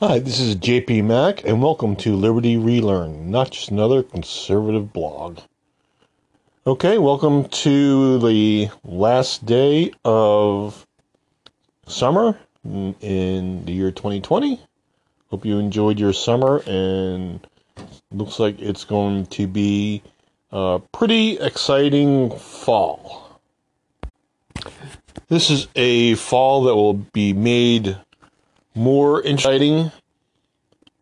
Hi, this is JP Mack, and welcome to Liberty Relearn, not just another conservative blog. Okay, welcome to the last day of summer in the year 2020. Hope you enjoyed your summer, and looks like it's going to be a pretty exciting fall. This is a fall that will be made more exciting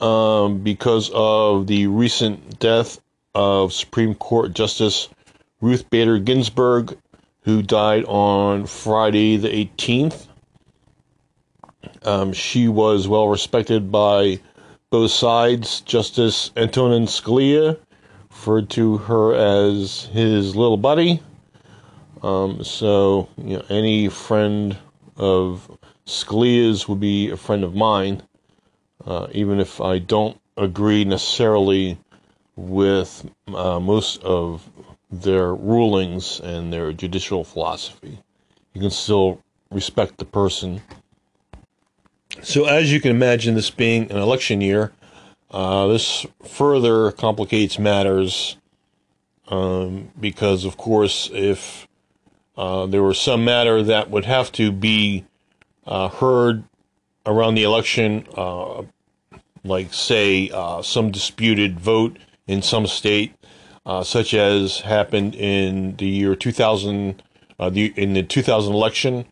um, because of the recent death of Supreme Court Justice Ruth Bader Ginsburg, who died on Friday the 18th. Um, she was well respected by both sides. Justice Antonin Scalia referred to her as his little buddy. Um, so, you know, any friend of Scalia's would be a friend of mine, uh, even if I don't agree necessarily with uh, most of their rulings and their judicial philosophy. You can still respect the person. So, as you can imagine, this being an election year, uh, this further complicates matters um, because, of course, if uh, there were some matter that would have to be uh, heard around the election, uh, like, say, uh, some disputed vote in some state, uh, such as happened in the year 2000, uh, the, in the 2000 election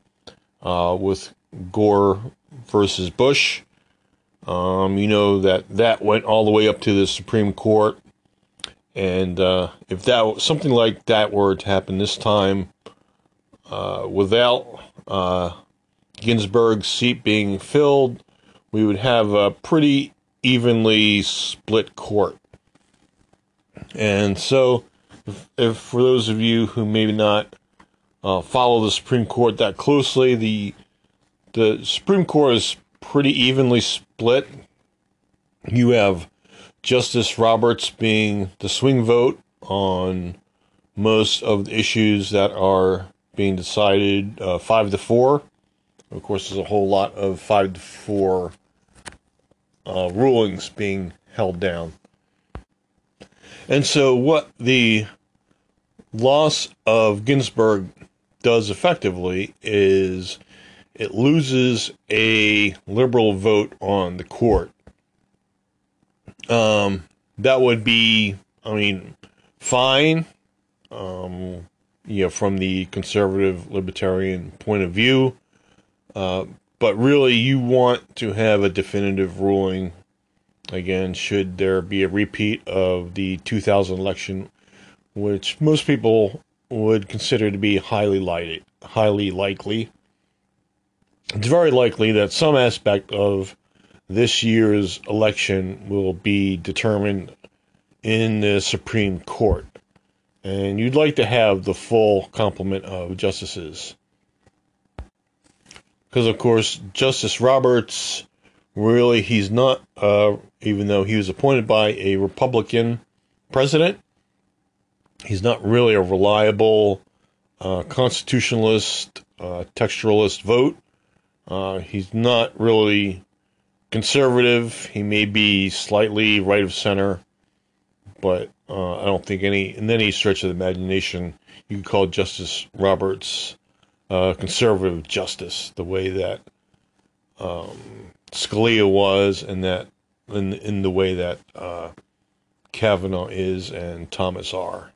uh, with Gore versus Bush. Um, you know that that went all the way up to the Supreme Court, and if that something like that were to happen this time, without Ginsburg's seat being filled, we would have a pretty evenly split court. And so, if, if for those of you who maybe not uh, follow the Supreme Court that closely, the the Supreme Court is pretty evenly split. You have Justice Roberts being the swing vote on most of the issues that are being decided uh, five to four. Of course, there's a whole lot of five to four uh, rulings being held down. And so, what the loss of Ginsburg does effectively is it loses a liberal vote on the court. Um, that would be, I mean, fine, um, you know, from the conservative libertarian point of view. Uh, but really, you want to have a definitive ruling. Again, should there be a repeat of the 2000 election, which most people would consider to be highly likely, highly likely. It's very likely that some aspect of this year's election will be determined in the Supreme Court. And you'd like to have the full complement of justices because of course Justice Roberts really he's not uh, even though he was appointed by a Republican president he's not really a reliable uh, constitutionalist uh, textualist vote. Uh, he's not really conservative. He may be slightly right of center but uh, I don't think any in any stretch of the imagination you could call Justice Roberts uh, conservative justice, the way that um, Scalia was, and that in in the way that uh, Kavanaugh is and Thomas are.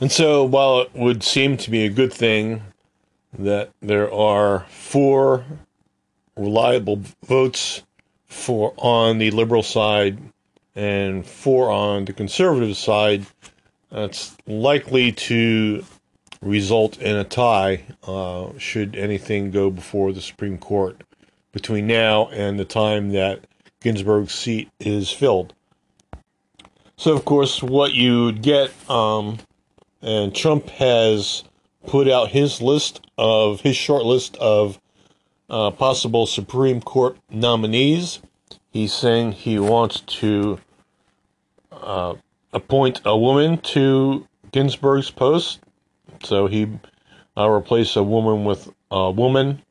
And so, while it would seem to be a good thing that there are four reliable votes for on the liberal side and four on the conservative side, that's likely to result in a tie uh, should anything go before the Supreme Court between now and the time that Ginsburg's seat is filled. So, of course, what you'd get, um, and Trump has put out his list of his short list of uh, possible Supreme Court nominees. He's saying he wants to uh, appoint a woman to Ginsburg's post so he uh, replaced a woman with a woman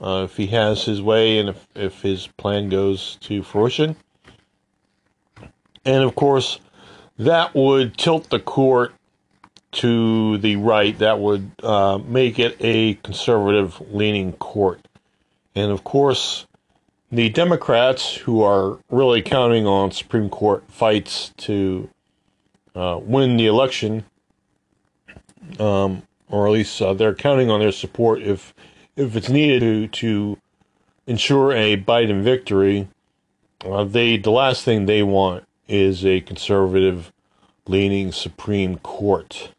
uh, if he has his way and if, if his plan goes to fruition. And of course, that would tilt the court to the right. That would uh, make it a conservative leaning court. And of course, the Democrats, who are really counting on Supreme Court fights to uh, win the election, um, or at least uh, they're counting on their support if if it's needed to to ensure a Biden victory. Uh, they the last thing they want is a conservative leaning Supreme Court.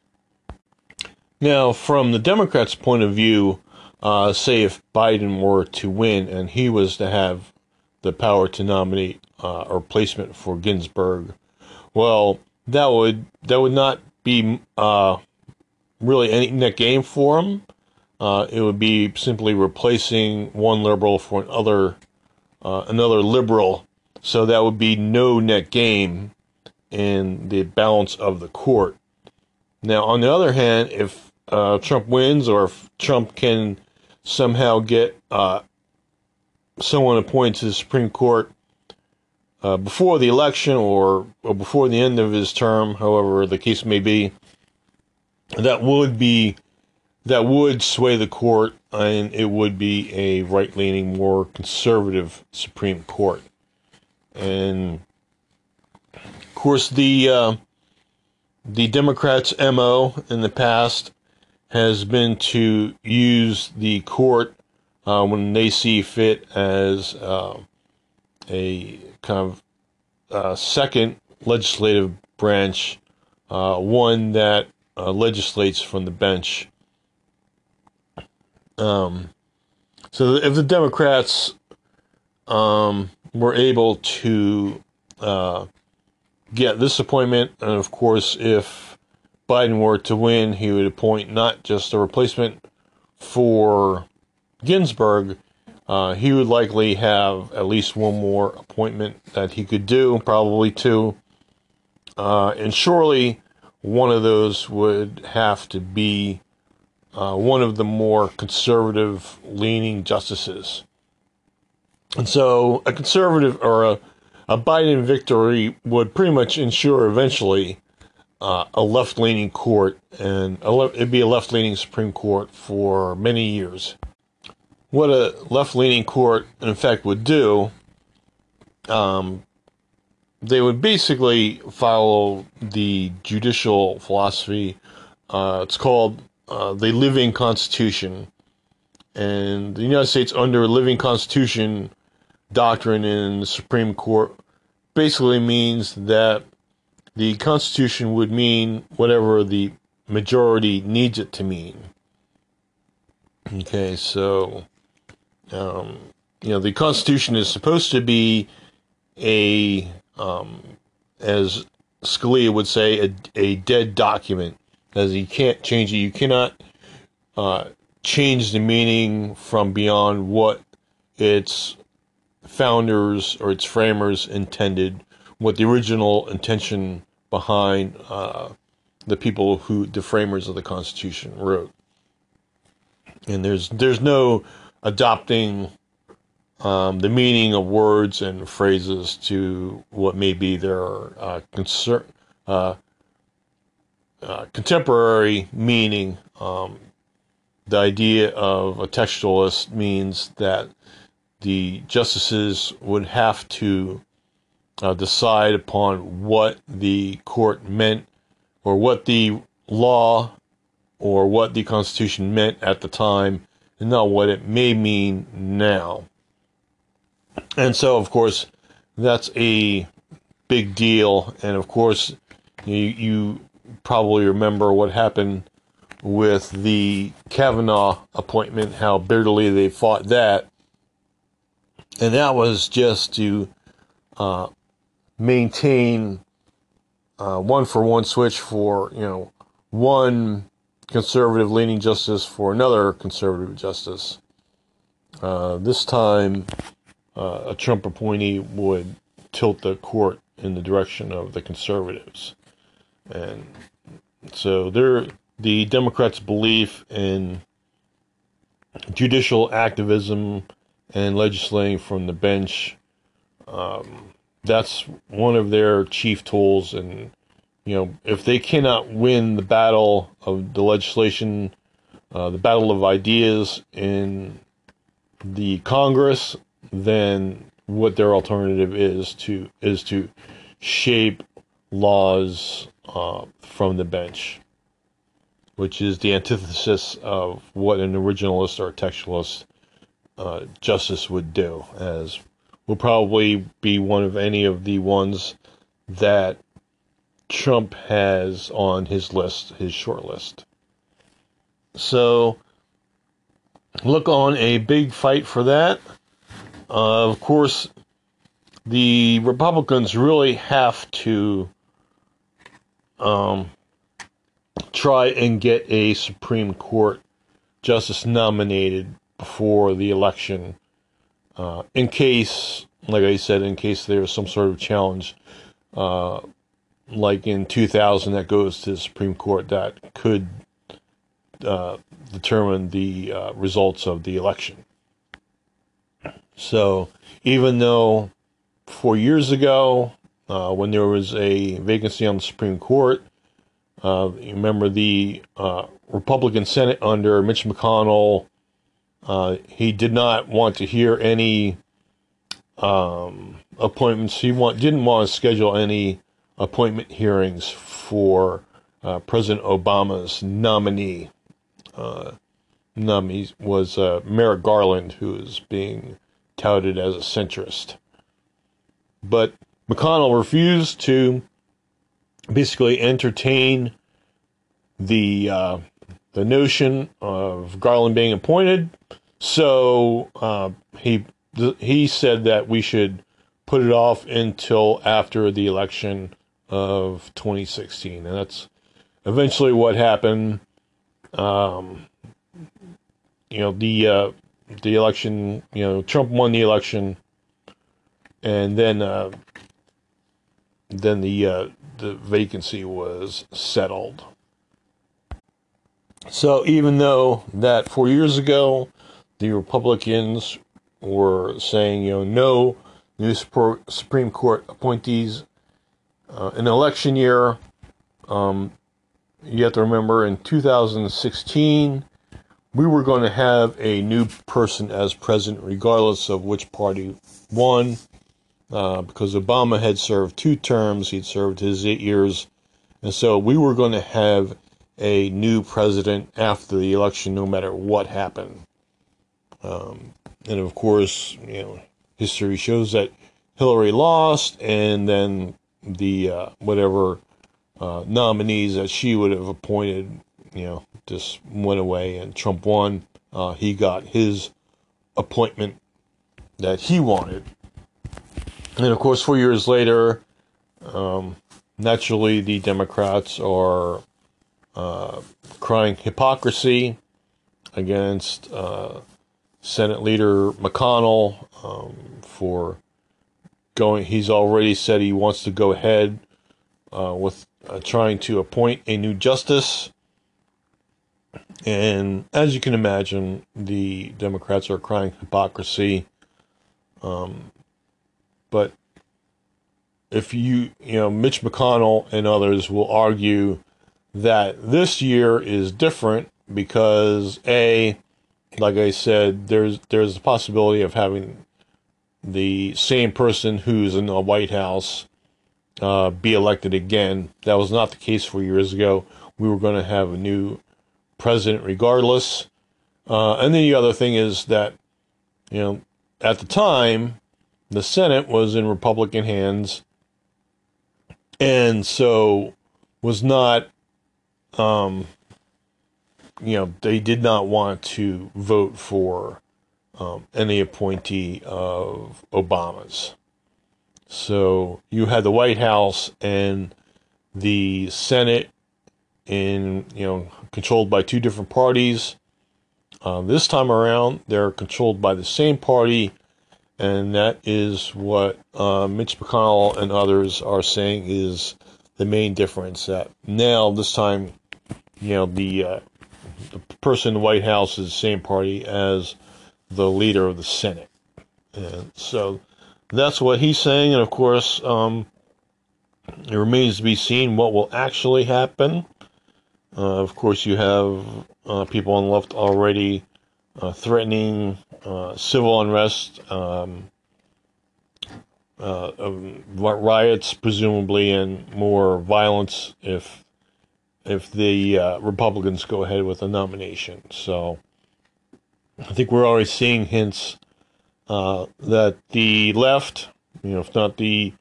Now, from the Democrats' point of view, uh, say if Biden were to win and he was to have the power to nominate uh, a replacement for Ginsburg, well, that would that would not be uh, really any net gain for him. Uh, it would be simply replacing one liberal for another uh, another liberal, so that would be no net gain in the balance of the court. Now, on the other hand, if uh, Trump wins or if Trump can somehow get uh, someone appointed to the Supreme Court uh, before the election or, or before the end of his term, however the case may be, that would be that would sway the court, and it would be a right-leaning, more conservative Supreme Court. And of course, the uh, the Democrats' mo in the past has been to use the court uh, when they see fit as uh, a kind of uh, second legislative branch, uh, one that uh, legislates from the bench. Um, so if the Democrats um, were able to uh, get this appointment, and of course, if Biden were to win, he would appoint not just a replacement for Ginsburg, uh, he would likely have at least one more appointment that he could do, probably two. Uh, and surely one of those would have to be uh, one of the more conservative leaning justices. And so a conservative or a, a Biden victory would pretty much ensure eventually uh, a left leaning court, and le- it'd be a left leaning Supreme Court for many years. What a left leaning court, in effect, would do, um, they would basically follow the judicial philosophy. Uh, it's called uh, the living constitution. And the United States, under a living constitution doctrine in the Supreme Court, basically means that the Constitution would mean whatever the majority needs it to mean. Okay, so, um, you know, the Constitution is supposed to be a, um, as Scalia would say, a, a dead document, as you can't change it. You cannot uh, change the meaning from beyond what its founders or its framers intended what the original intention behind uh, the people who the framers of the Constitution wrote. And there's there's no adopting um, the meaning of words and phrases to what may be their uh, uh, uh, contemporary meaning. Um, the idea of a textualist means that the justices would have to uh, decide upon what the court meant or what the law or what the Constitution meant at the time and not what it may mean now. And so, of course, that's a big deal. And of course, you, you probably remember what happened with the Kavanaugh appointment, how bitterly they fought that. And that was just to uh, maintain uh, one for one switch for you know one conservative leaning justice for another conservative justice. Uh, this time, uh, a Trump appointee would tilt the court in the direction of the conservatives, and so they're the Democrats' belief in judicial activism and legislating from the bench. Um, that's one of their chief tools. And, you know, if they cannot win the battle of the legislation, uh, the battle of ideas in the Congress, then what their alternative is to is to shape laws uh, from the bench, which is the antithesis of what an originalist or textualist uh, justice would do, as will probably be one of any of the ones that Trump has on his list, his short list. So, look on a big fight for that. Uh, of course, the Republicans really have to um, try and get a Supreme Court justice nominated before the election, uh, in case, like I said, in case there's some sort of challenge, uh, like in 2000, that goes to the Supreme Court that could uh, determine the uh, results of the election. So, even though four years ago, uh, when there was a vacancy on the Supreme Court, uh, you remember the uh, Republican Senate under Mitch McConnell. Uh, he did not want to hear any um, appointments. He want, didn't want to schedule any appointment hearings for uh, President Obama's nominee. Uh, nominee was Merrick Garland, who is being touted as a centrist. But McConnell refused to basically entertain the uh, the notion of Garland being appointed. So uh, he he said that we should put it off until after the election of 2016, and that's eventually what happened. Um, you know the uh, the election. You know Trump won the election, and then uh, then the uh, the vacancy was settled. So even though that four years ago the Republicans were saying, you know, no new Supreme Court appointees uh, in election year, um, you have to remember in 2016 we were going to have a new person as president, regardless of which party won uh, because Obama had served two terms, he'd served his eight years, and so we were going to have a new president after the election, no matter what happened. Um, and of course, you know, history shows that Hillary lost, and then the uh, whatever uh, nominees that she would have appointed, you know, just went away, and Trump won. Uh, he got his appointment that he wanted. And of course, four years later, um, naturally the Democrats are uh, crying hypocrisy against uh, Senate Leader McConnell um, for going. He's already said he wants to go ahead uh, with uh, trying to appoint a new justice. And as you can imagine, the Democrats are crying hypocrisy. Um, but if you, you know, Mitch McConnell and others will argue that this year is different because a, like I said, there's there's the possibility of having the same person who's in the White House uh, be elected again. That was not the case four years ago. We were going to have a new president regardless. Uh, and then the other thing is that, you know, at the time, the Senate was in Republican hands, and so was not, um, you know, they did not want to vote for um, any appointee of Obama's. So you had the White House and the Senate in, you know, controlled by two different parties. Uh, this time around, they're controlled by the same party and that is what uh, Mitch McConnell and others are saying is the main difference. That now this time, you know, the uh, the person in the White House is the same party as the leader of the Senate. And so that's what he's saying. And of course, um, it remains to be seen what will actually happen. Uh, of course, you have uh, people on the left already uh, threatening uh, civil unrest, um, uh, riots, presumably, and more violence if if the uh, Republicans go ahead with the nomination. So I think we're already seeing hints that the left, you know, if not the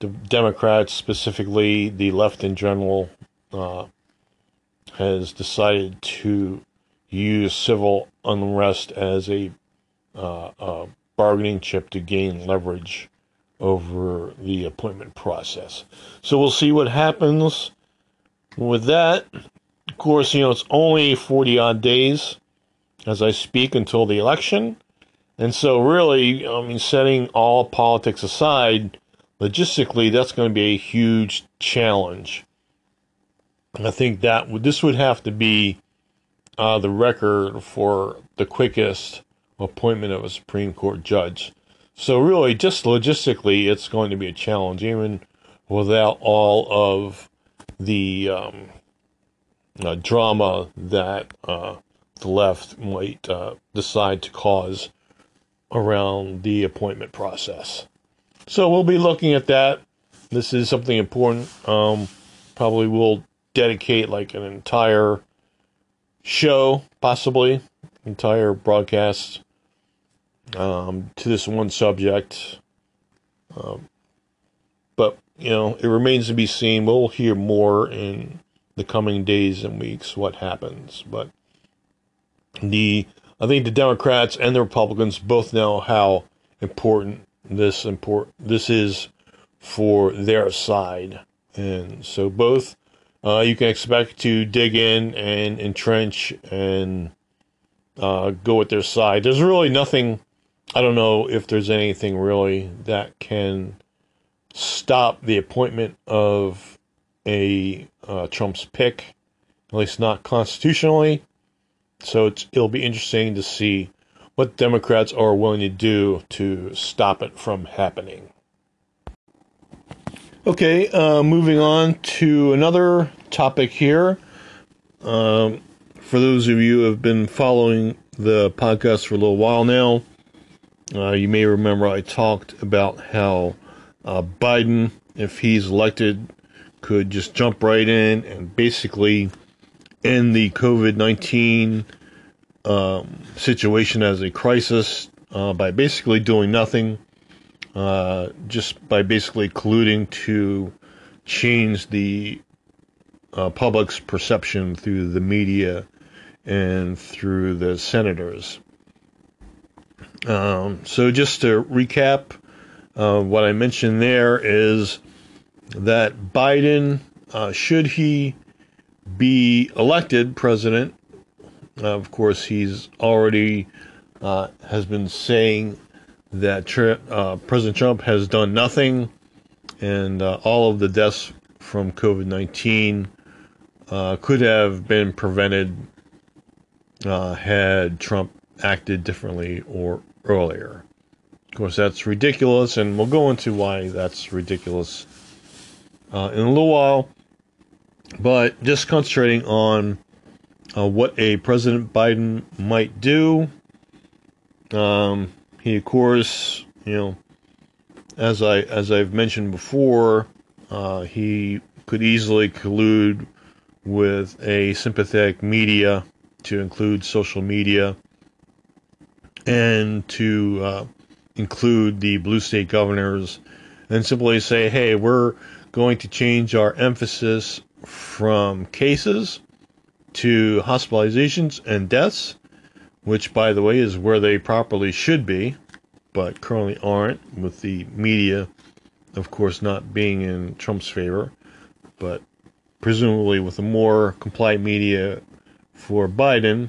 the Democrats, specifically the left in general, has decided to use civil unrest as a, uh, a bargaining chip to gain leverage over the appointment process. So we'll see what happens with that. Of course, you know, it's only 40 odd days as I speak until the election. And so, really, I mean, setting all politics aside, logistically, that's going to be a huge challenge. I think that this would have to be uh, the record for the quickest appointment of a Supreme Court judge. So, really, just logistically, it's going to be a challenge, even without all of the um, uh, drama that uh, the left might uh, decide to cause around the appointment process. So we'll be looking at that. This is something important. Um, probably will dedicate like an entire show, possibly entire broadcast um, to this one subject. Um, but you know, it remains to be seen. We'll hear more in the coming days and weeks what happens. But the I think the Democrats and the Republicans both know how important this import this is for their side, and so both uh, you can expect to dig in and entrench and uh, go with their side. There's really nothing. I don't know if there's anything really that can stop the appointment of a uh, Trump's pick, at least not constitutionally. So it'll be interesting to see what Democrats are willing to do to stop it from happening. Okay, uh, moving on to another topic here. Um, for those of you who have been following the podcast for a little while now, uh, you may remember I talked about how uh, Biden, if he's elected, could just jump right in and basically end the COVID 19 um, situation as a crisis uh, by basically doing nothing, uh, just by basically colluding to change the uh, public's perception through the media and through the senators. Um, so, just to recap, uh, what I mentioned there is that Biden, uh, should he be elected president, uh, of course, he's already uh, has been saying that uh, President Trump has done nothing, and uh, all of the deaths from COVID nineteen uh, could have been prevented uh, had Trump acted differently or earlier. Of course, that's ridiculous, and we'll go into why that's ridiculous in a little while. But just concentrating on uh, what a President Biden might do. Um, he, of course, you know, as I as I've mentioned before, uh, he could easily collude with a sympathetic media to include social media and to uh, include the blue state governors and simply say, hey, we're going to change our emphasis from cases to hospitalizations and deaths, which, by the way, is where they properly should be, but currently aren't, with the media, of course, not being in Trump's favor. But presumably, with a more compliant media for Biden,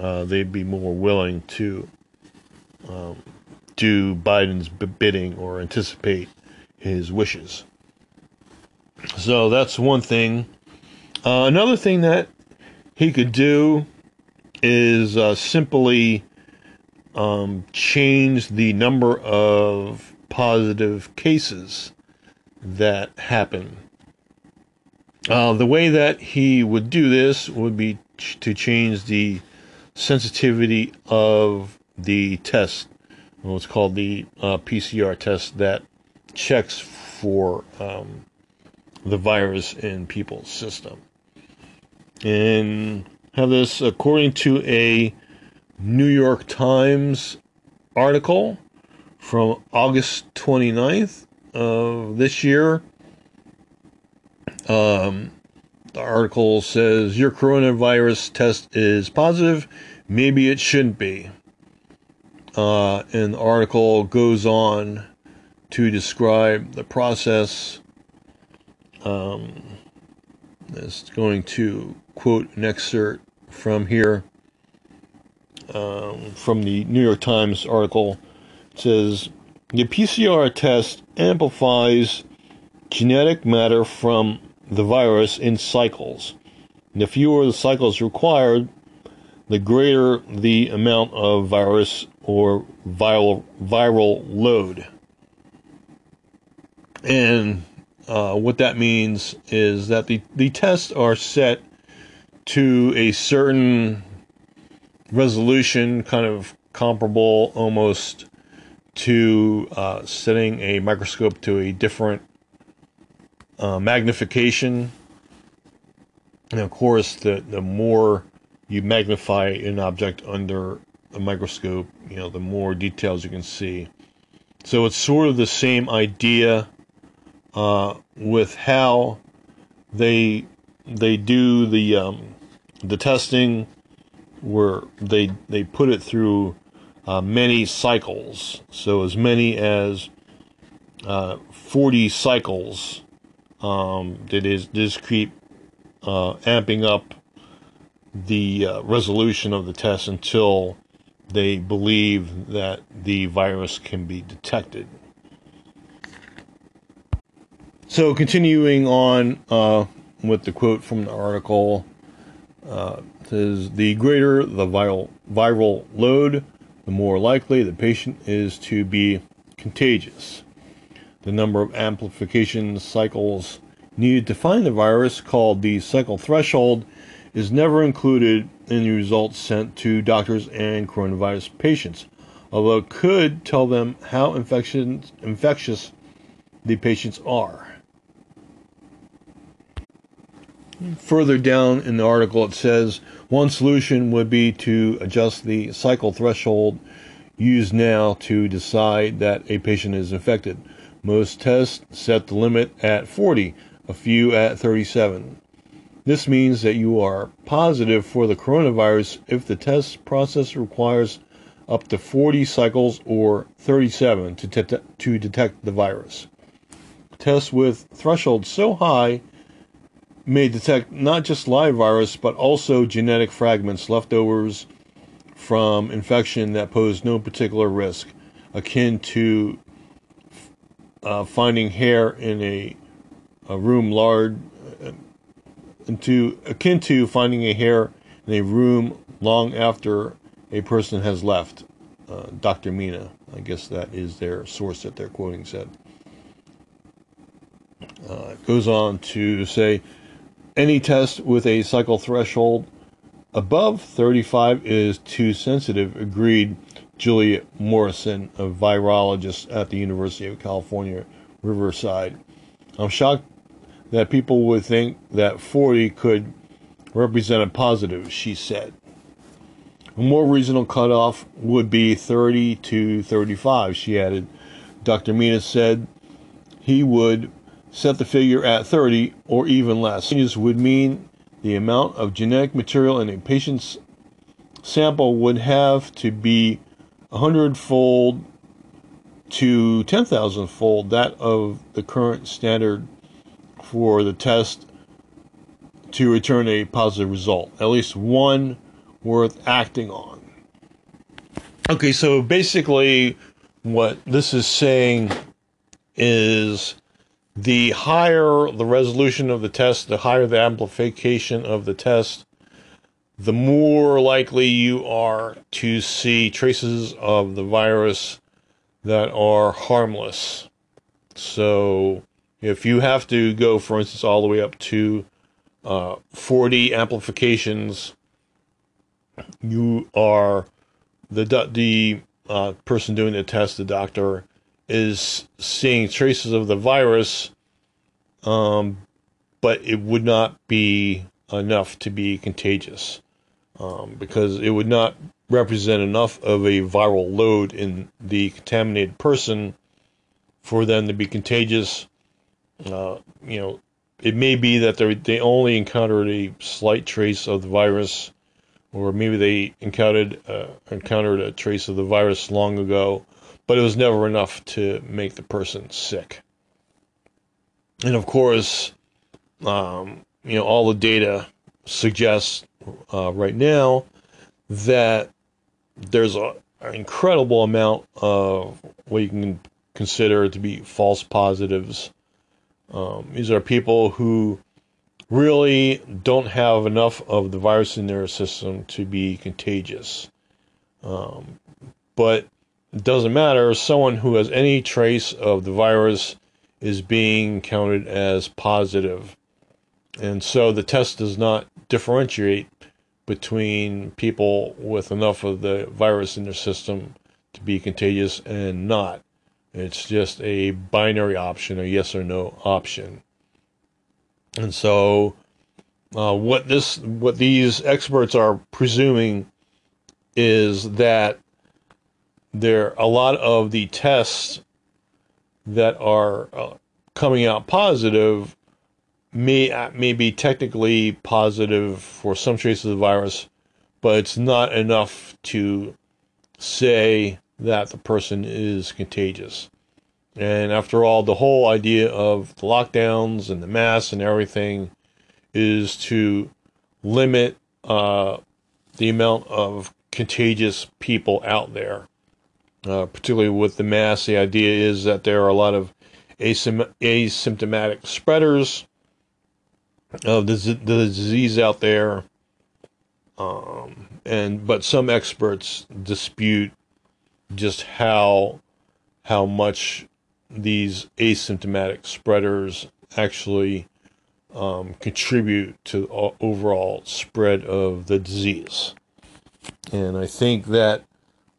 uh, they'd be more willing to um, do Biden's bidding or anticipate his wishes. So that's one thing. Uh, another thing that he could do is uh, simply um, change the number of positive cases that happen. Uh, the way that he would do this would be ch- to change the sensitivity of the test, what's called the uh, PCR test that checks for um, the virus in people's system. And have this according to a New York Times article from August 29th of this year. Um, the article says your coronavirus test is positive. Maybe it shouldn't be. Uh, and the article goes on to describe the process. Um, it's going to quote an excerpt from here um, from the New York Times article. It says the PCR test amplifies genetic matter from the virus in cycles. The fewer the cycles required, the greater the amount of virus or viral viral load. And uh, what that means is that the, the tests are set to a certain resolution, kind of comparable almost to uh, setting a microscope to a different uh, magnification. And of course, the, the more you magnify an object under a microscope, you know, the more details you can see. So it's sort of the same idea uh, with how they they do the um, the testing, where they they put it through uh, many cycles. So as many as uh, 40 cycles um, that is just keep uh, amping up the uh, resolution of the test until they believe that the virus can be detected. So, continuing on uh, with the quote from the article, uh, says the greater the viral viral load, the more likely the patient is to be contagious. The number of amplification cycles needed to find the virus, called the cycle threshold, is never included in the results sent to doctors and coronavirus patients, although it could tell them how infectious the patients are. Further down in the article, it says one solution would be to adjust the cycle threshold used now to decide that a patient is infected. Most tests set the limit at 40, a few at 37. This means that you are positive for the coronavirus if the test process requires up to 40 cycles or 37 to, te- to detect the virus. Tests with thresholds so high may detect not just live virus, but also genetic fragments, leftovers from infection that pose no particular risk, akin to uh, finding hair in a, a room large, uh, into akin to finding a hair in a room long after a person has left. Uh, Dr. Mina, I guess that is their source that they're quoting, said. Uh, it goes on to say any test with a cycle threshold above 35 is too sensitive, agreed Juliet Morrison, a virologist at the University of California, Riverside. I'm shocked that people would think that 40 could represent a positive, she said. A more reasonable cutoff would be 30 to 35, she added. Dr. Mina said he would set the figure at 30 or even less. Changes would mean the amount of genetic material in a patient's sample would have to be 100 fold to 10,000 fold that of the current standard for the test to return a positive result, at least one worth acting on. Okay, so basically, what this is saying is the higher the resolution of the test, the higher the amplification of the test, the more likely you are to see traces of the virus that are harmless. So, if you have to go, for instance, all the way up to uh, 40 amplifications, you are the the uh, person doing the test, the doctor, is seeing traces of the virus, um, but it would not be enough to be contagious um, because it would not represent enough of a viral load in the contaminated person for them to be contagious. Uh, you know, it may be that they only encountered a slight trace of the virus, or maybe they encountered uh, encountered a trace of the virus long ago, but it was never enough to make the person sick. And of course, um, you know, all the data suggests uh, right now that there's a, an incredible amount of what you can consider to be false positives. Um, these are people who really don't have enough of the virus in their system to be contagious. Um, but it doesn't matter. Someone who has any trace of the virus is being counted as positive. And so the test does not differentiate between people with enough of the virus in their system to be contagious and not. It's just a binary option, a yes or no option. And so, uh, what this, what these experts are presuming, is that there a lot of the tests that are uh, coming out positive may uh, may be technically positive for some traces of the virus, but it's not enough to say that the person is contagious. And after all, the whole idea of the lockdowns and the masks and everything is to limit uh, the amount of contagious people out there. Uh, particularly with the mass. the idea is that there are a lot of asym- asymptomatic spreaders of the, the disease out there. Um, and but some experts dispute just how how much these asymptomatic spreaders actually um, contribute to overall spread of the disease. And I think that,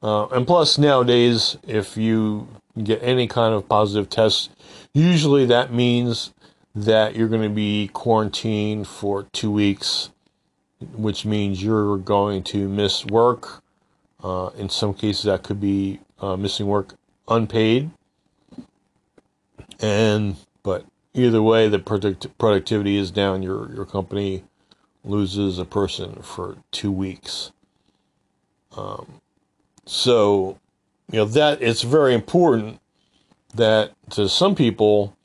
uh, and plus nowadays, if you get any kind of positive test, usually that means that you're going to be quarantined for two weeks, which means you're going to miss work. Uh, in some cases, that could be uh, missing work unpaid. And but either way, the product, productivity is down. Your your company loses a person for two weeks. Um, so, you know that it's very important that to some people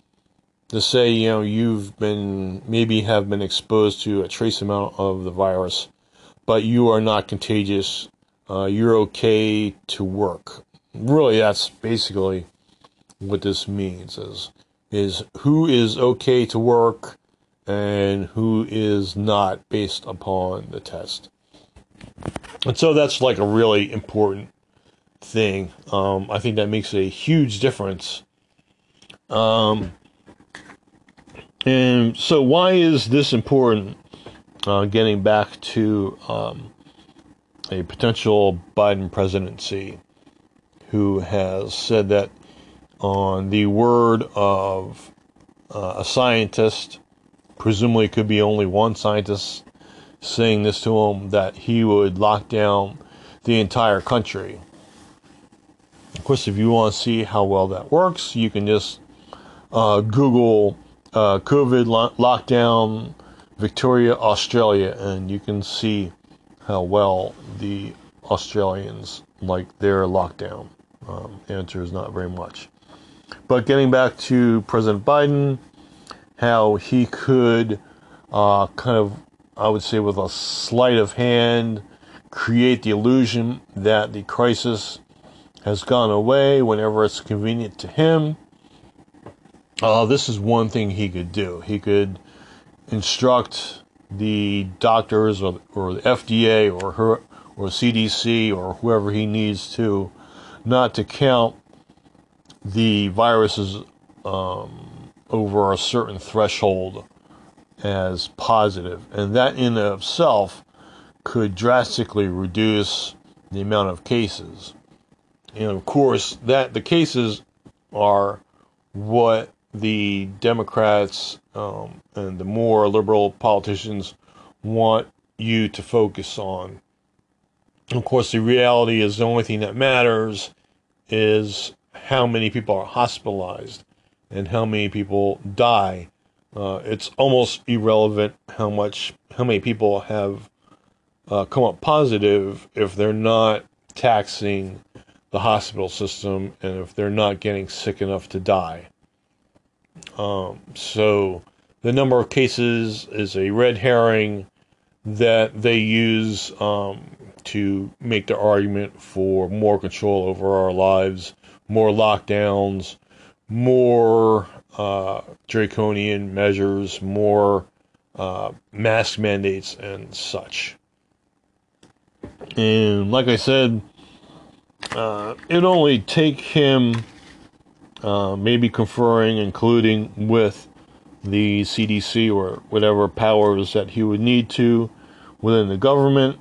to say, you know, you've been maybe have been exposed to a trace amount of the virus, but you are not contagious. Uh, you're okay to work. Really, that's basically what this means is is who is okay to work and who is not based upon the test. And so that's like a really important thing. Um, I think that makes a huge difference. Um, and so, why is this important? Uh, getting back to um, a potential Biden presidency, who has said that on the word of uh, a scientist, presumably could be only one scientist saying this to him, that he would lock down the entire country. Of course, if you want to see how well that works, you can just uh, Google uh, COVID lo- lockdown Victoria, Australia, and you can see how well the Australians like their lockdown. Um, answer is not very much. But getting back to President Biden, how he could uh, kind of, I would say, with a sleight of hand, create the illusion that the crisis has gone away whenever it's convenient to him uh, this is one thing he could do. He could instruct the doctors or, or the FDA or her or CDC or whoever he needs to not to count the viruses um, over a certain threshold as positive, and that in of itself could drastically reduce the amount of cases. And of course, that the cases are what the Democrats um, and the more liberal politicians want you to focus on. Of course, the reality is the only thing that matters is how many people are hospitalized and how many people die. Uh, it's almost irrelevant how much, how many people have uh, come up positive if they're not taxing the hospital system and if they're not getting sick enough to die. Um, so the number of cases is a red herring that they use um, to make the argument for more control over our lives, more lockdowns, more uh, draconian measures, more uh, mask mandates, and such. And like I said, uh, it only take him uh, maybe conferring, including with the CDC or whatever powers that he would need to within the government.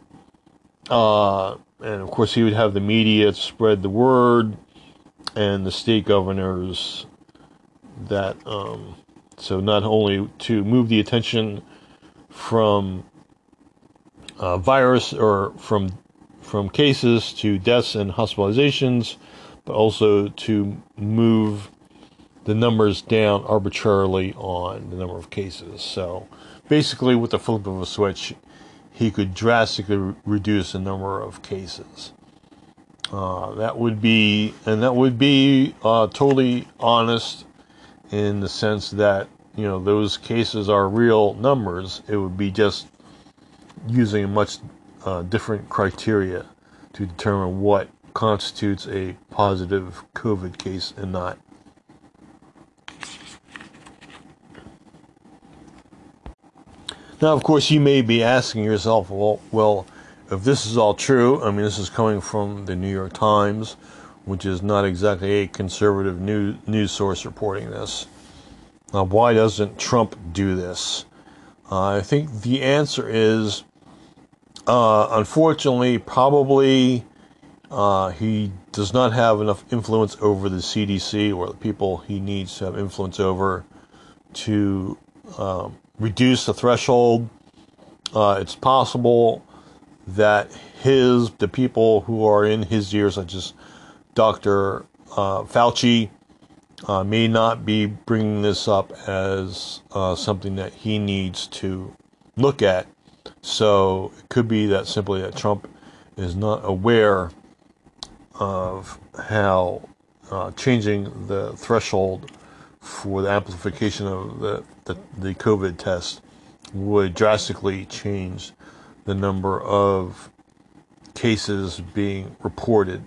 Uh, and of course, he would have the media spread the word and the state governors that, um, so not only to move the attention from uh, virus or from from cases to deaths and hospitalizations, but also to move the numbers down arbitrarily on the number of cases. So basically, with the flip of a switch, he could drastically re- reduce the number of cases. Uh, that would be, and that would be uh, totally honest in the sense that you know those cases are real numbers. It would be just using a much uh, different criteria to determine what constitutes a positive COVID case and not. Now, of course, you may be asking yourself, well, well, if this is all true, I mean, this is coming from the New York Times, which is not exactly a conservative news, news source reporting this. Now, why doesn't Trump do this? Uh, I think the answer is, uh, unfortunately, probably uh, he does not have enough influence over the CDC or the people he needs to have influence over to um, reduce the threshold. Uh, it's possible that his the people who are in his ears, such as Dr. Uh, Fauci, uh, may not be bringing this up as something that he needs to look at. So it could be that simply that Trump is not aware of how uh, changing the threshold for the amplification of the, the, the COVID test would drastically change the number of cases being reported.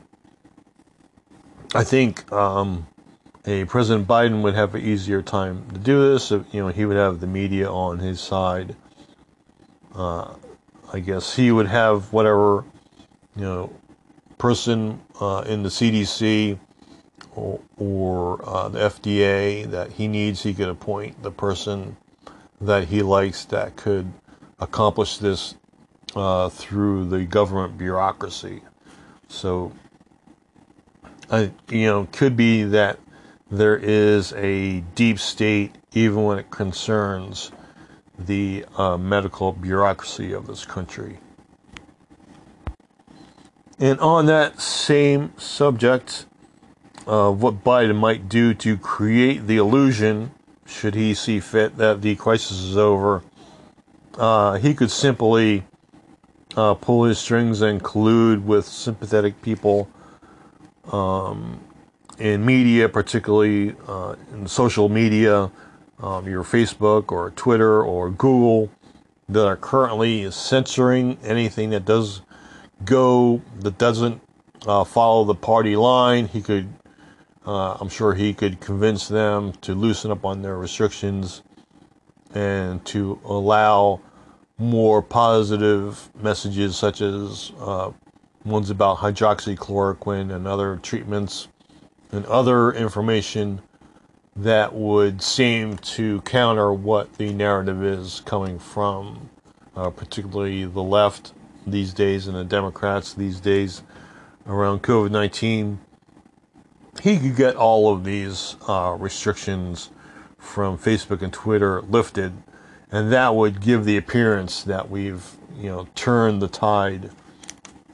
I think um, a President Biden would have an easier time to do this. You know, he would have the media on his side. Uh, I guess he would have whatever you know person uh, in the CDC or, or uh, the FDA that he needs, he could appoint the person that he likes that could accomplish this uh, through the government bureaucracy. So, I, you know, could be that there is a deep state, even when it concerns the uh, medical bureaucracy of this country. And on that same subject of what Biden might do to create the illusion, should he see fit, that the crisis is over, uh, he could simply uh, pull his strings and collude with sympathetic people um, in media, particularly uh, in social media, um, your Facebook or Twitter or Google, that are currently censoring anything that does go that doesn't uh, follow the party line. He could, uh, I'm sure, he could convince them to loosen up on their restrictions and to allow more positive messages, such as uh, ones about hydroxychloroquine and other treatments and other information that would seem to counter what the narrative is coming from, uh, particularly the left these days and the Democrats these days around COVID 19. He could get all of these uh, restrictions from Facebook and Twitter lifted, and that would give the appearance that we've, you know, turned the tide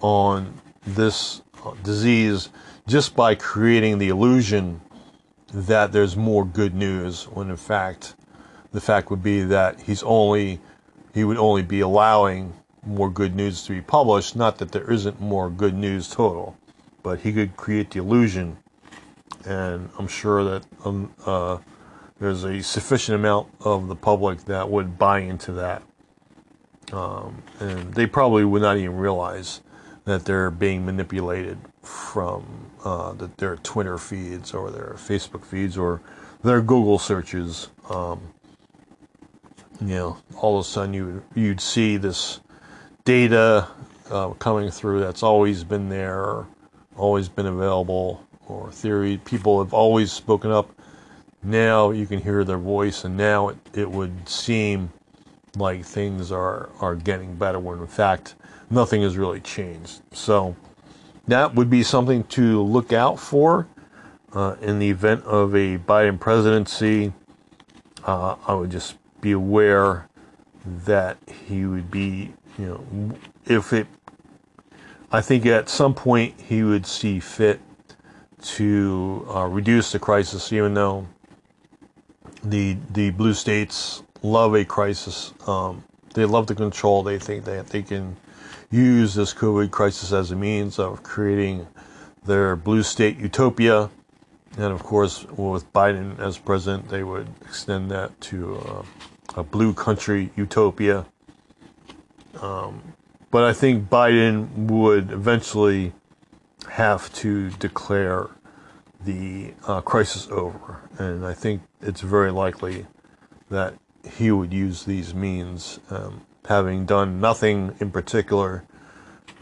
on this uh, disease just by creating the illusion that there's more good news when in fact the fact would be that he's only he would only be allowing more good news to be published not that there isn't more good news total but he could create the illusion. And i'm sure that um, uh, there's a sufficient amount of the public that would buy into that. Um, and they probably would not even realize that they're being manipulated from uh, the, their Twitter feeds or their Facebook feeds or their Google searches. Um, you know, all of a sudden you you'd see this data uh, coming through that's always been there, always been available, or theory. People have always spoken up. Now you can hear their voice, and now it, it would seem like things are, are getting better when in fact nothing has really changed. So that would be something to look out for uh, in the event of a Biden presidency. Uh, I would just be aware that he would be, you know, if it, I think at some point he would see fit to uh, reduce the crisis, even though the the blue states love a crisis. Um, they love the control. They think that they can use this COVID crisis as a means of creating their blue state utopia. And of course, with Biden as president, they would extend that to uh, a blue country utopia. Um, but I think Biden would eventually have to declare the uh, crisis over. And I think it's very likely that he would use these means. Um, having done nothing in particular,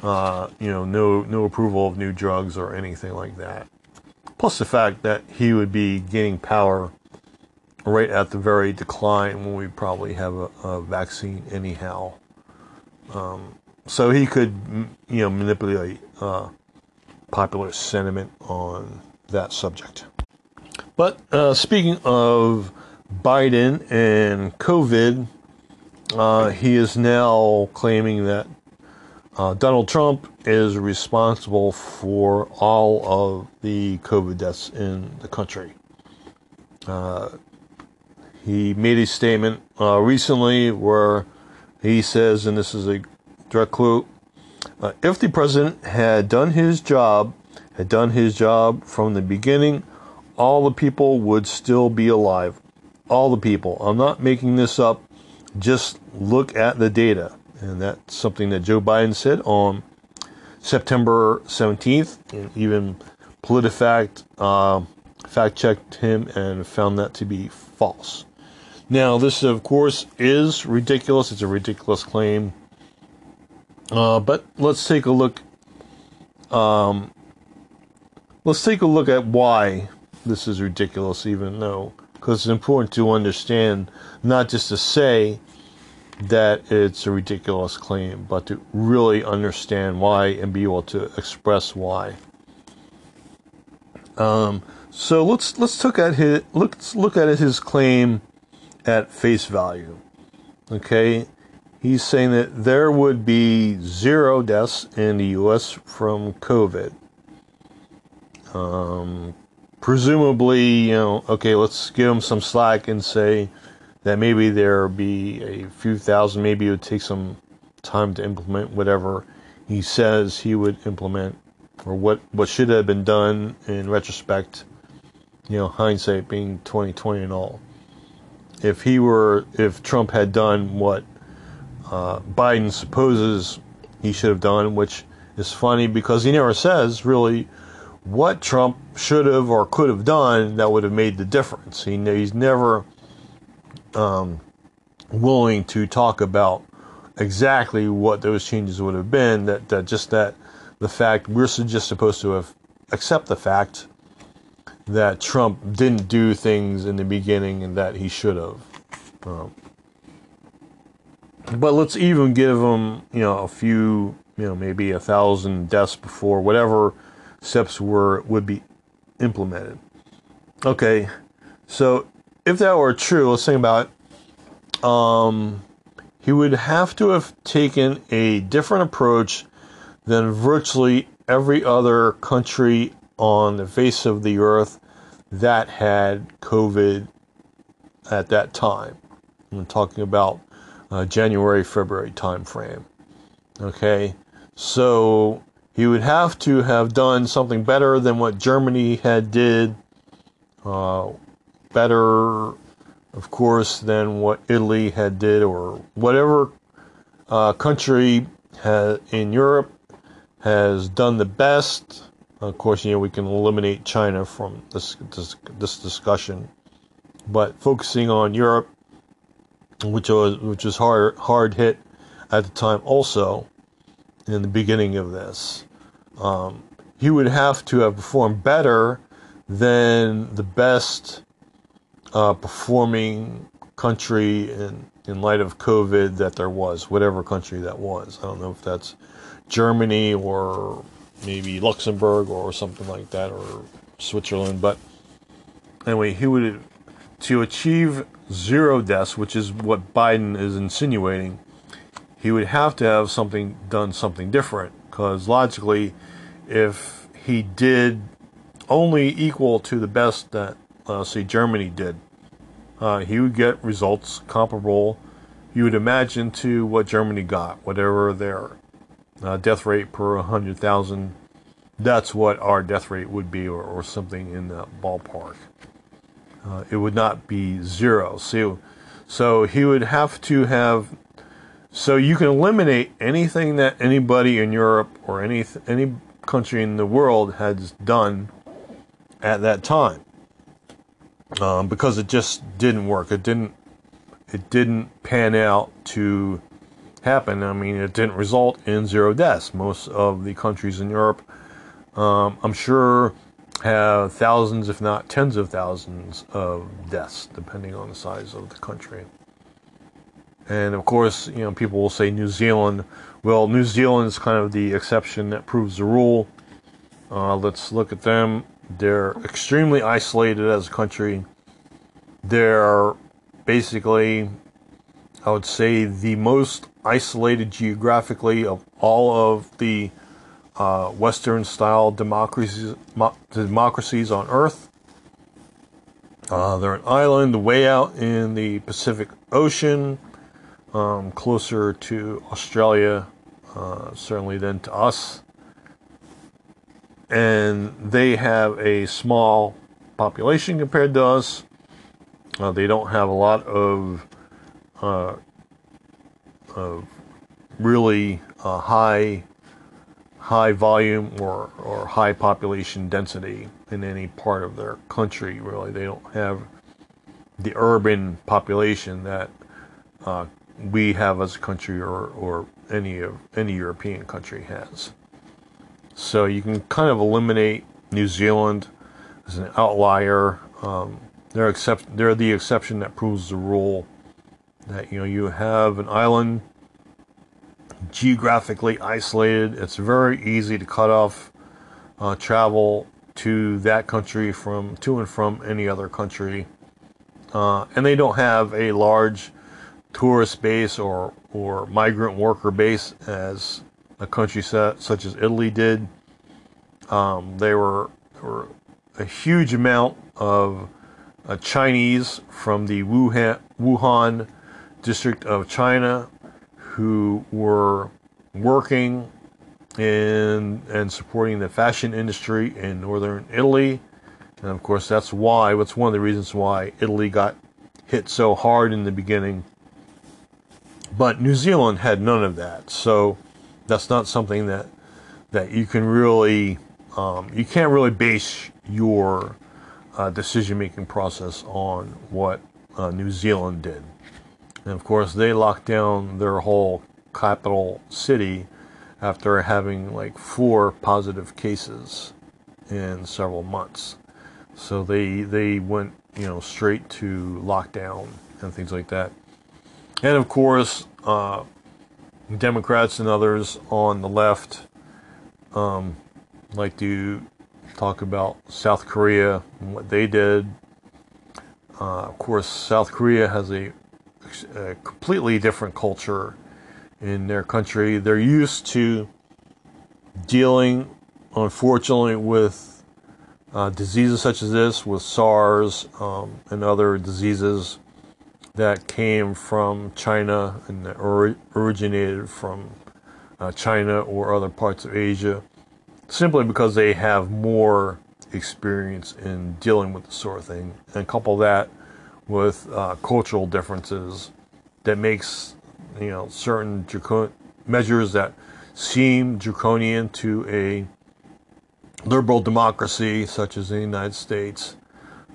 uh, you know, no no approval of new drugs or anything like that. Plus the fact that he would be gaining power right at the very decline when we probably have a, a vaccine anyhow. Um, so he could, you know, manipulate uh, popular sentiment on that subject. But uh, speaking of Biden and COVID, uh, he is now claiming that uh, Donald Trump is responsible for all of the COVID deaths in the country. Uh, he made a statement uh, recently where he says, and this is a direct quote uh, if the president had done his job, had done his job from the beginning, all the people would still be alive. All the people. I'm not making this up. Just look at the data. And that's something that Joe Biden said on September 17th. And even PolitiFact uh, fact checked him and found that to be false. Now, this, of course, is ridiculous. It's a ridiculous claim. Uh, but let's take a look. Um, let's take a look at why this is ridiculous, even though, because it's important to understand, not just to say that it's a ridiculous claim, but to really understand why and be able to express why. Um, so let's let's look at his let's look at his claim at face value. Okay, he's saying that there would be zero deaths in the U.S. from COVID. Um, presumably, you know, okay, let's give him some slack and say that maybe there'll be a few thousand, maybe it would take some time to implement whatever he says he would implement or what, what should have been done in retrospect, you know, hindsight being 2020 and all. If he were, if Trump had done what uh, Biden supposes he should have done, which is funny because he never says really what Trump should have or could have done that would have made the difference. He, he's never um, willing to talk about exactly what those changes would have been. That that just that the fact we're just supposed to have accept the fact that Trump didn't do things in the beginning and that he should have. Um, but let's even give him, you know, a few, you know, maybe a thousand deaths before whatever steps were would be implemented. Okay, so if that were true, let's think about it. Um, he would have to have taken a different approach than virtually every other country on the face of the earth that had COVID at that time. I'm talking about uh, January, February time frame. Okay, so he would have to have done something better than what Germany had did, uh, better, of course, than what Italy had did, or whatever uh, country in Europe has done the best. Of course, you know we can eliminate China from this this, this discussion, but focusing on Europe, which was which was hard hard hit at the time also in the beginning of this. Um, he would have to have performed better than the best uh, performing country in in light of COVID that there was, whatever country that was. I don't know if that's Germany or maybe Luxembourg or something like that or Switzerland. But anyway, he would to achieve zero deaths, which is what Biden is insinuating, he would have to have something done something different. Because logically, if he did only equal to the best that, uh, say, Germany did, uh, he would get results comparable, you would imagine, to what Germany got, whatever their uh, death rate per 100,000. That's what our death rate would be, or, or something in that ballpark. Uh, it would not be zero. So, so he would have to have. So you can eliminate anything that anybody in Europe or any any country in the world has done at that time, um, because it just didn't work. It didn't. It didn't pan out to happen. I mean, it didn't result in zero deaths. Most of the countries in Europe, um, I'm sure, have thousands, if not tens of thousands, of deaths, depending on the size of the country. And of course, you know, people will say New Zealand. Well, New Zealand is kind of the exception that proves the rule. Uh, let's look at them. They're extremely isolated as a country. They're basically, I would say, the most isolated geographically of all of the uh, Western style democracies, democracies on Earth. Uh, they're an island way out in the Pacific Ocean, um, closer to Australia, uh, certainly than to us. And they have a small population compared to us. Uh, they don't have a lot of uh, of really uh, high high volume or, or high population density in any part of their country. Really, they don't have the urban population that uh, we have as a country or, or any of any European country has. So you can kind of eliminate New Zealand as an outlier. Um, they're except they're the exception that proves the rule that you know you have an island geographically isolated. It's very easy to cut off uh, travel to that country from to and from any other country, uh, and they don't have a large tourist base or or migrant worker base as a country such as Italy did. Um, they were, were a huge amount of uh, Chinese from the Wuhan, Wuhan district of China who were working in and supporting the fashion industry in northern Italy. And of course, that's why, that's one of the reasons why Italy got hit so hard in the beginning. But New Zealand had none of that. So that's not something that, that you can really, um, you can't really base your uh, decision making process on what uh, New Zealand did. And of course, they locked down their whole capital city after having like four positive cases in several months. So they they went you know straight to lockdown and things like that. And of course, uh, Democrats and others on the left um, like to talk about South Korea and what they did. Uh, of course, South Korea has a, a completely different culture in their country. They're used to dealing, unfortunately, with uh, diseases such as this, with SARS um, and other diseases that came from China and or- originated from uh, China or other parts of Asia, simply because they have more experience in dealing with the sort of thing. And couple that with uh, cultural differences that makes you know certain dracon- measures that seem draconian to a liberal democracy such as the United States.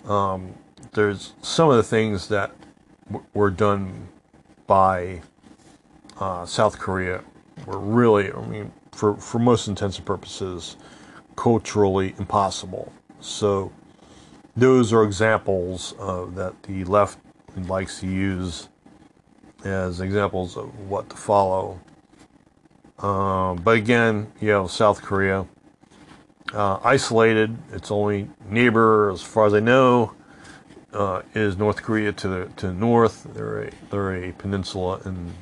Um, there's some of the things that were done by uh, South Korea were really, I mean, for, for most intents and purposes, culturally impossible. So those are examples that the left likes to use as examples of what to follow. Uh, but again, you know, South Korea, uh, isolated. Its only neighbor, as far as I know, uh, is North Korea to the to north. They're a they're a peninsula in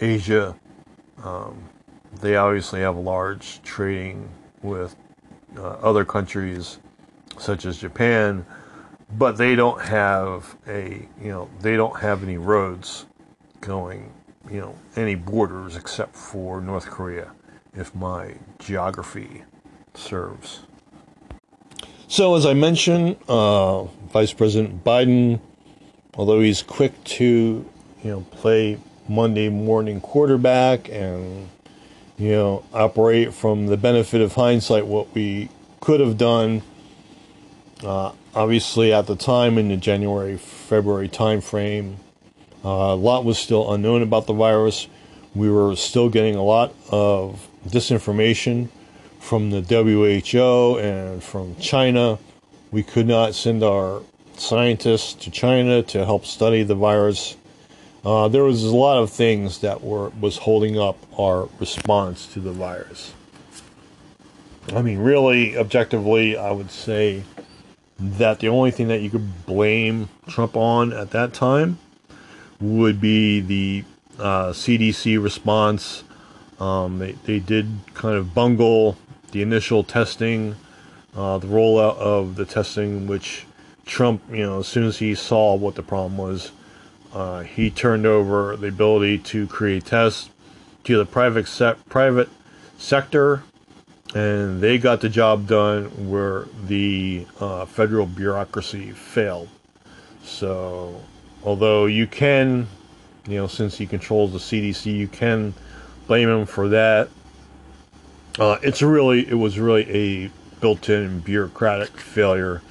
Asia. Um, they obviously have a large trading with uh, other countries such as Japan, but they don't have a you know they don't have any roads going you know any borders except for North Korea, if my geography serves. So as I mentioned, uh, Vice President Biden, although he's quick to you know play Monday morning quarterback and you know operate from the benefit of hindsight what we could have done uh, obviously at the time in the January February timeframe uh, a lot was still unknown about the virus. We were still getting a lot of disinformation from the WHO and from China we could not send our scientists to China to help study the virus uh, there was a lot of things that were was holding up our response to the virus. I mean, really, objectively, I would say that the only thing that you could blame Trump on at that time would be the uh, CDC response. Um, they, they did kind of bungle the initial testing, uh, the rollout of the testing, which Trump, you know, as soon as he saw what the problem was, uh, he turned over the ability to create tests to the private se- private sector, and they got the job done where the uh, federal bureaucracy failed. So, although you can, you know, since he controls the CDC, you can blame him for that. Uh, it's really, it was really a built-in bureaucratic failure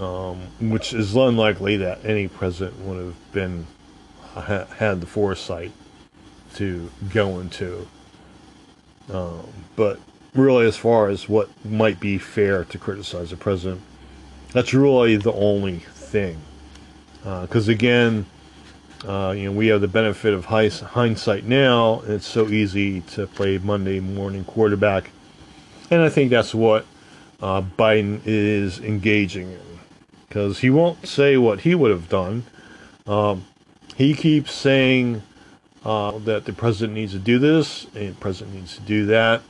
um, which is unlikely that any president would have been ha- had the foresight to go into. Um, but really, as far as what might be fair to criticize the president, that's really the only thing. Because uh, again, uh, you know, we have the benefit of hindsight now, it's so easy to play Monday morning quarterback, and I think that's what uh, Biden is engaging in because he won't say what he would have done. Um, he keeps saying uh, that the president needs to do this and the president needs to do that.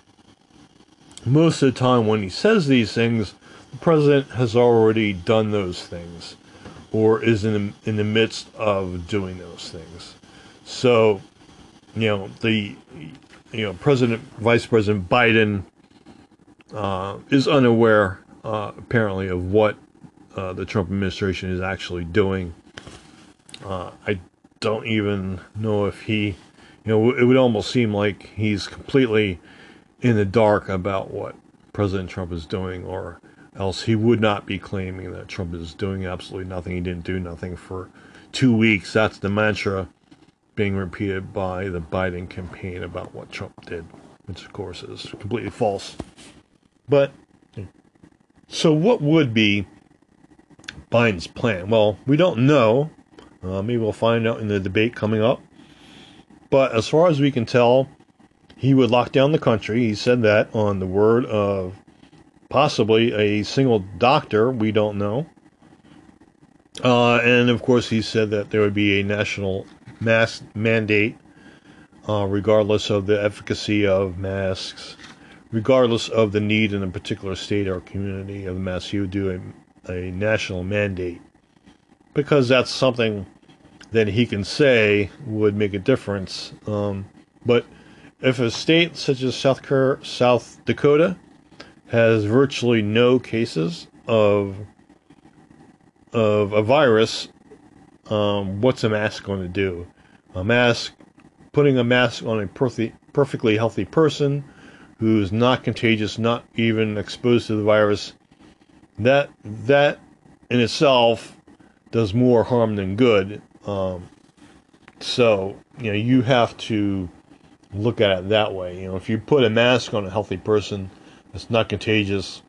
Most of the time, when he says these things, the president has already done those things or is in the, in the midst of doing those things. So, you know, the you know President Vice President Biden uh, is unaware uh, apparently of what uh, the Trump administration is actually doing. Uh, I don't even know if he, you know, it would almost seem like he's completely in the dark about what President Trump is doing, or else he would not be claiming that Trump is doing absolutely nothing. He didn't do nothing for two weeks. That's the mantra being repeated by the Biden campaign about what Trump did, which of course is completely false. But so, what would be Biden's plan? Well, we don't know. Uh, maybe we'll find out in the debate coming up. But as far as we can tell, he would lock down the country. He said that on the word of possibly a single doctor. We don't know. Uh, and of course, he said that there would be a national mask mandate, uh, regardless of the efficacy of masks, regardless of the need in a particular state or community of the mask. He would do a, a national mandate because that's something that he can say would make a difference. Um, but if a state such as South, South Dakota has virtually no cases of of a virus, um, what's a mask going to do? A mask, putting a mask on a perfectly, healthy person who's not contagious, not even exposed to the virus, that that in itself does more harm than good. Um, so you know you have to look at it that way. You know, if you put a mask on a healthy person that's not contagious,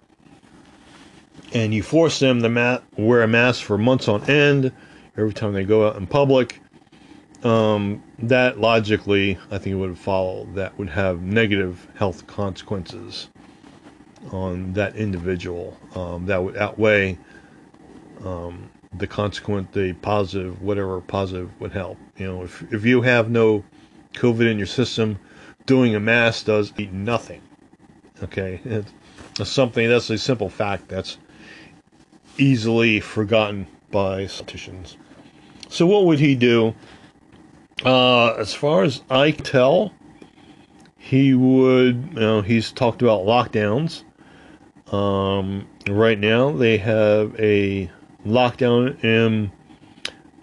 and you force them to ma- wear a mask for months on end every time they go out in public, um, that logically, I think it would follow that would have negative health consequences on that individual. Um, that would outweigh um, the consequent, the positive, whatever positive would help. You know, if if you have no COVID in your system, doing a mask does nothing. Okay, it's something that's a simple fact that's easily forgotten by politicians. So, what would he do? Uh, as far as I tell, he would, you know, he's talked about lockdowns. Um, right now, they have a lockdown in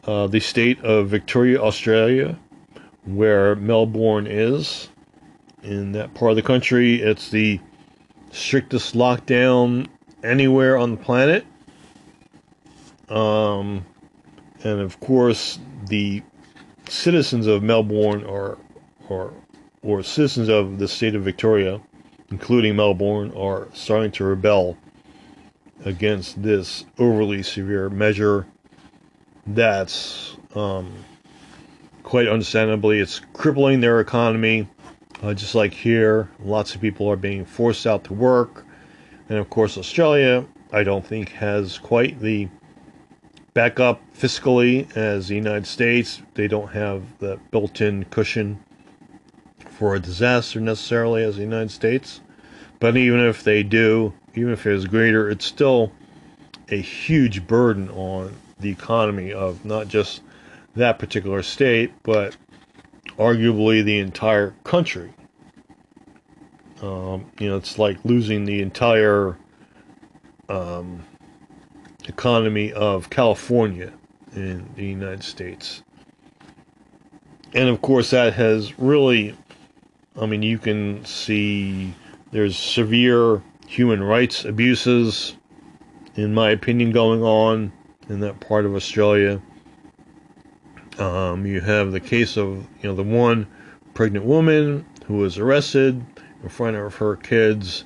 uh, the state of Victoria, Australia, where Melbourne is. In that part of the country, it's the strictest lockdown anywhere on the planet. Um, and of course, the citizens of Melbourne or or or citizens of the state of Victoria, including Melbourne, are starting to rebel against this overly severe measure. That's um, quite understandably, it's crippling their economy. Uh, just like here, lots of people are being forced out to work. And of course, Australia, I don't think, has quite the backup fiscally as the United States. They don't have the built in cushion for a disaster necessarily as the United States. But even if they do, even if it is greater, it's still a huge burden on the economy of not just that particular state, but arguably the entire country. Um, you know, it's like losing the entire um, economy of California in the United States. And of course, that has really, I mean, you can see there's severe human rights abuses, in my opinion, going on in that part of Australia. Um, you have the case of, you know, the one pregnant woman who was arrested in front of her kids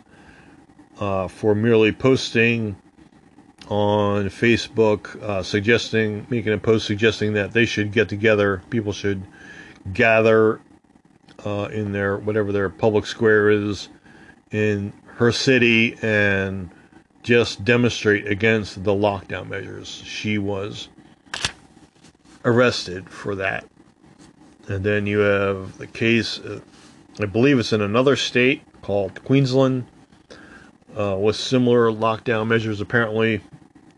uh, for merely posting on Facebook uh, suggesting, making a post suggesting that they should get together, people should gather uh, in their, whatever their public square is in her city and just demonstrate against the lockdown measures. She was arrested for that. And then you have the case, uh, I believe it's in another state called Queensland, uh, with similar lockdown measures. Apparently,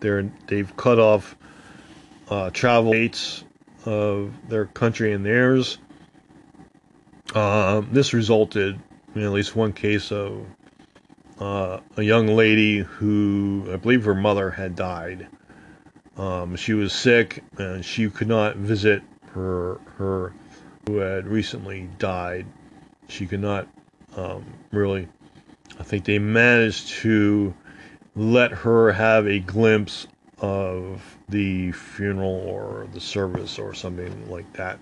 they're they've cut off uh, travel dates of their country and theirs. Uh, this resulted in at least one case of uh, a young lady who I believe her mother had died. Um, she was sick and she could not visit her her who had recently died. She could not um, really. I think they managed to let her have a glimpse of the funeral or the service or something like that.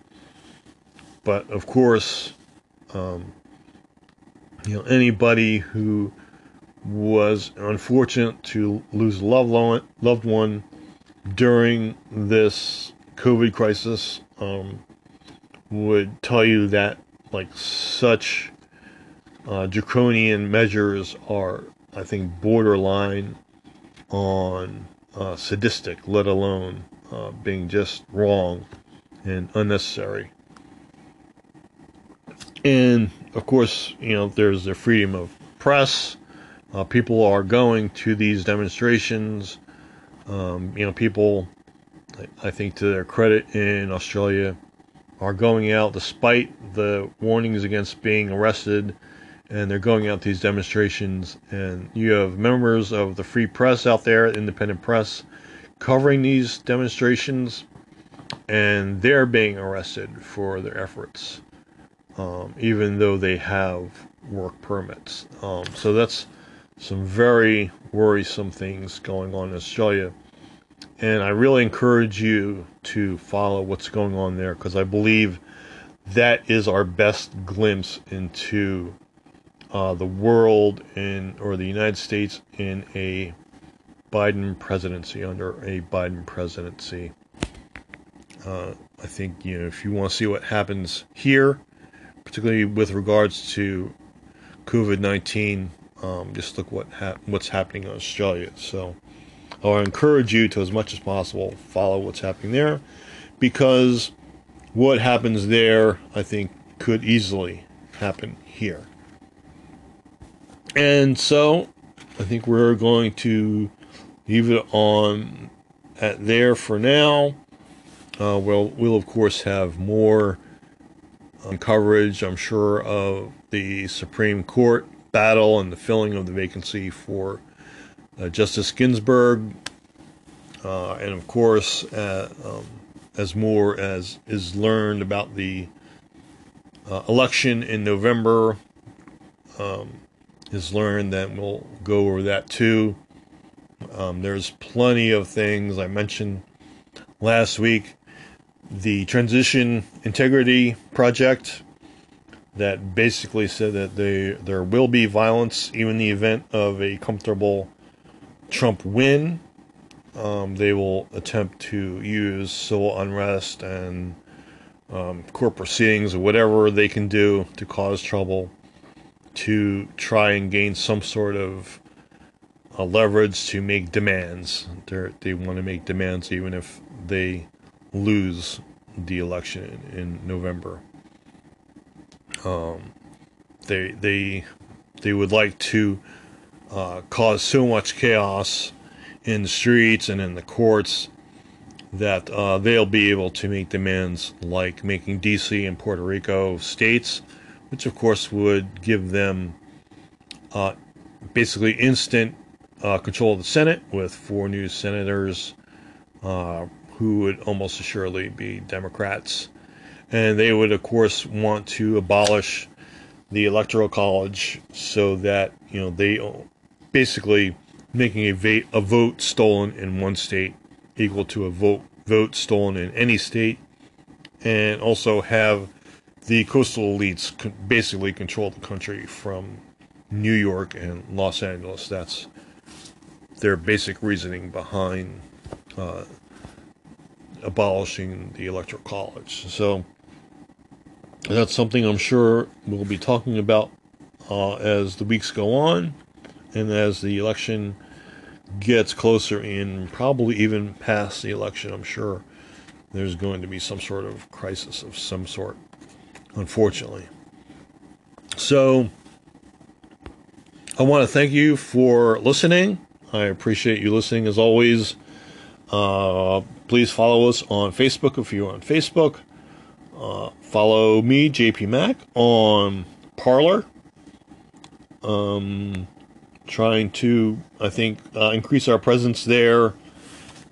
but of course, um, you know, anybody who was unfortunate to lose a loved loved one during this COVID crisis um, would tell you that like such uh, draconian measures are, I think, borderline on uh, sadistic, let alone uh, being just wrong and unnecessary. And of course, you know, there's the freedom of press. Uh, people are going to these demonstrations. Um, you know, people, I think to their credit in Australia, are going out despite the warnings against being arrested, and they're going out to these demonstrations. And you have members of the free press out there, independent press, covering these demonstrations, and they're being arrested for their efforts, um, even though they have work permits. Um, so that's some very worrisome things going on in Australia. And I really encourage you to follow what's going on there because I believe that is our best glimpse into uh, the world in or the United States in a Biden presidency under a Biden presidency. Uh, I think you know if you want to see what happens here, particularly with regards to COVID nineteen, um, just look what ha- what's happening in Australia. So. I encourage you to, as much as possible, follow what's happening there because what happens there, I think, could easily happen here. And so I think we're going to leave it on at there for now. Uh, we'll, we'll, of course, have more um, coverage, I'm sure, of the Supreme Court battle and the filling of the vacancy for uh, Justice Ginsburg, uh, and of course, uh, um, as more as is learned about the uh, election in November, um, is learned that we'll go over that too. Um, there's plenty of things I mentioned last week. The Transition Integrity Project that basically said that they, there will be violence even in the event of a comfortable Trump win, um, they will attempt to use civil unrest and um, court proceedings or whatever they can do to cause trouble to try and gain some sort of uh, leverage to make demands. They're, they want to make demands even if they lose the election in, in November. Um, they they they would like to uh, cause so much chaos in the streets and in the courts that uh, they'll be able to make demands like making DC and Puerto Rico states, which of course would give them uh, basically instant uh, control of the Senate with four new senators uh, who would almost assuredly be Democrats. And they would, of course, want to abolish the Electoral College so that, you know, they basically making a, va- a vote stolen in one state equal to a vote vote stolen in any state, and also have the coastal elites basically control the country from New York and Los Angeles. That's their basic reasoning behind uh, abolishing the electoral college. So that's something I'm sure we'll be talking about uh, as the weeks go on and as the election gets closer and probably even past the election, I'm sure there's going to be some sort of crisis of some sort, unfortunately. So, I want to thank you for listening. I appreciate you listening as always. Uh, please follow us on Facebook if you're on Facebook. Uh, follow me, JP Mac, on Parler. Um, trying to, I think, uh, increase our presence there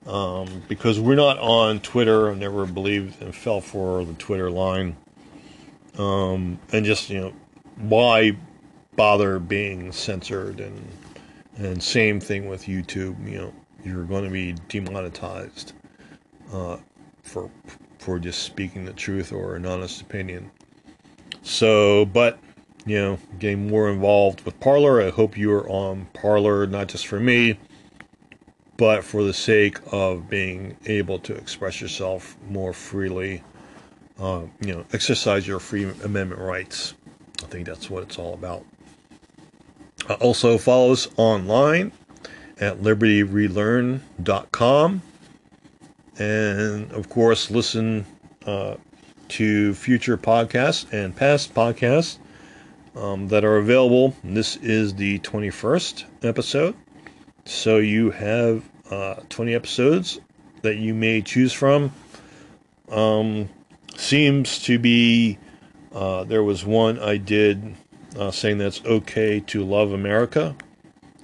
um, because we're not on Twitter. I never believed and fell for the Twitter line. Um, and just, you know, why bother being censored? And, and same thing with YouTube, you know, you're going to be demonetized uh, for, for just speaking the truth or an honest opinion. So, but you know, getting more involved with Parler. I hope you are on Parler, not just for me, but for the sake of being able to express yourself more freely. Uh, you know, exercise your free amendment rights. I think that's what it's all about. Uh, also, follow us online at libertyrelearn.com. And of course, listen uh, to future podcasts and past podcasts um, that are available. This is the 21st episode. So you have uh, 20 episodes that you may choose from. Um, seems to be, uh, there was one I did uh, saying that's okay to love America.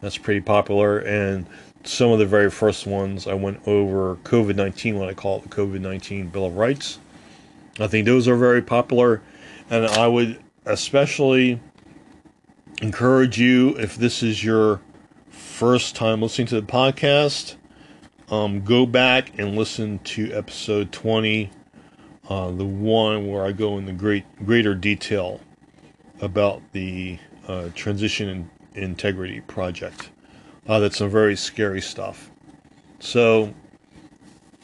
That's pretty popular. And some of the very first ones I went over COVID 19, what I call the COVID 19 Bill of Rights. I think those are very popular. And I would especially encourage you if this is your first time listening to the podcast, um, go back and listen to episode 20, uh, the one where I go into great greater detail about the uh, transition integrity project. Uh, that's some very scary stuff. So,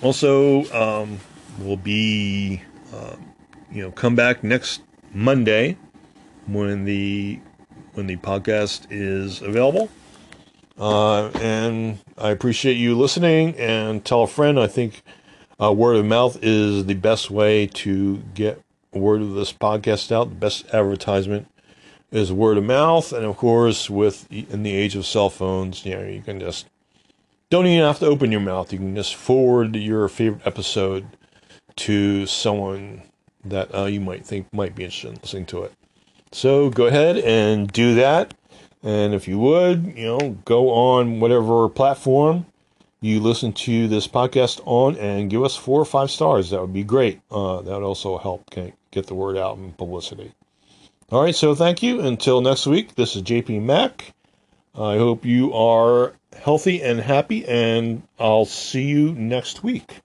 also, um, we'll be, uh, you know, come back next Monday when the when the podcast is available. Uh, and I appreciate you listening and tell a friend. I think uh, word of mouth is the best way to get word of this podcast out. The best advertisement is word of mouth, and of course, with in the age of cell phones, you know, you can just don't even have to open your mouth. You can just forward your favorite episode to someone that uh, you might think might be interested in listening to it. So go ahead and do that. And if you would, you know, go on whatever platform you listen to this podcast on and give us four or five stars. That would be great. Uh, that would also help get the word out and publicity. All right, so thank you. Until next week, this is JP Mack. I hope you are healthy and happy, and I'll see you next week.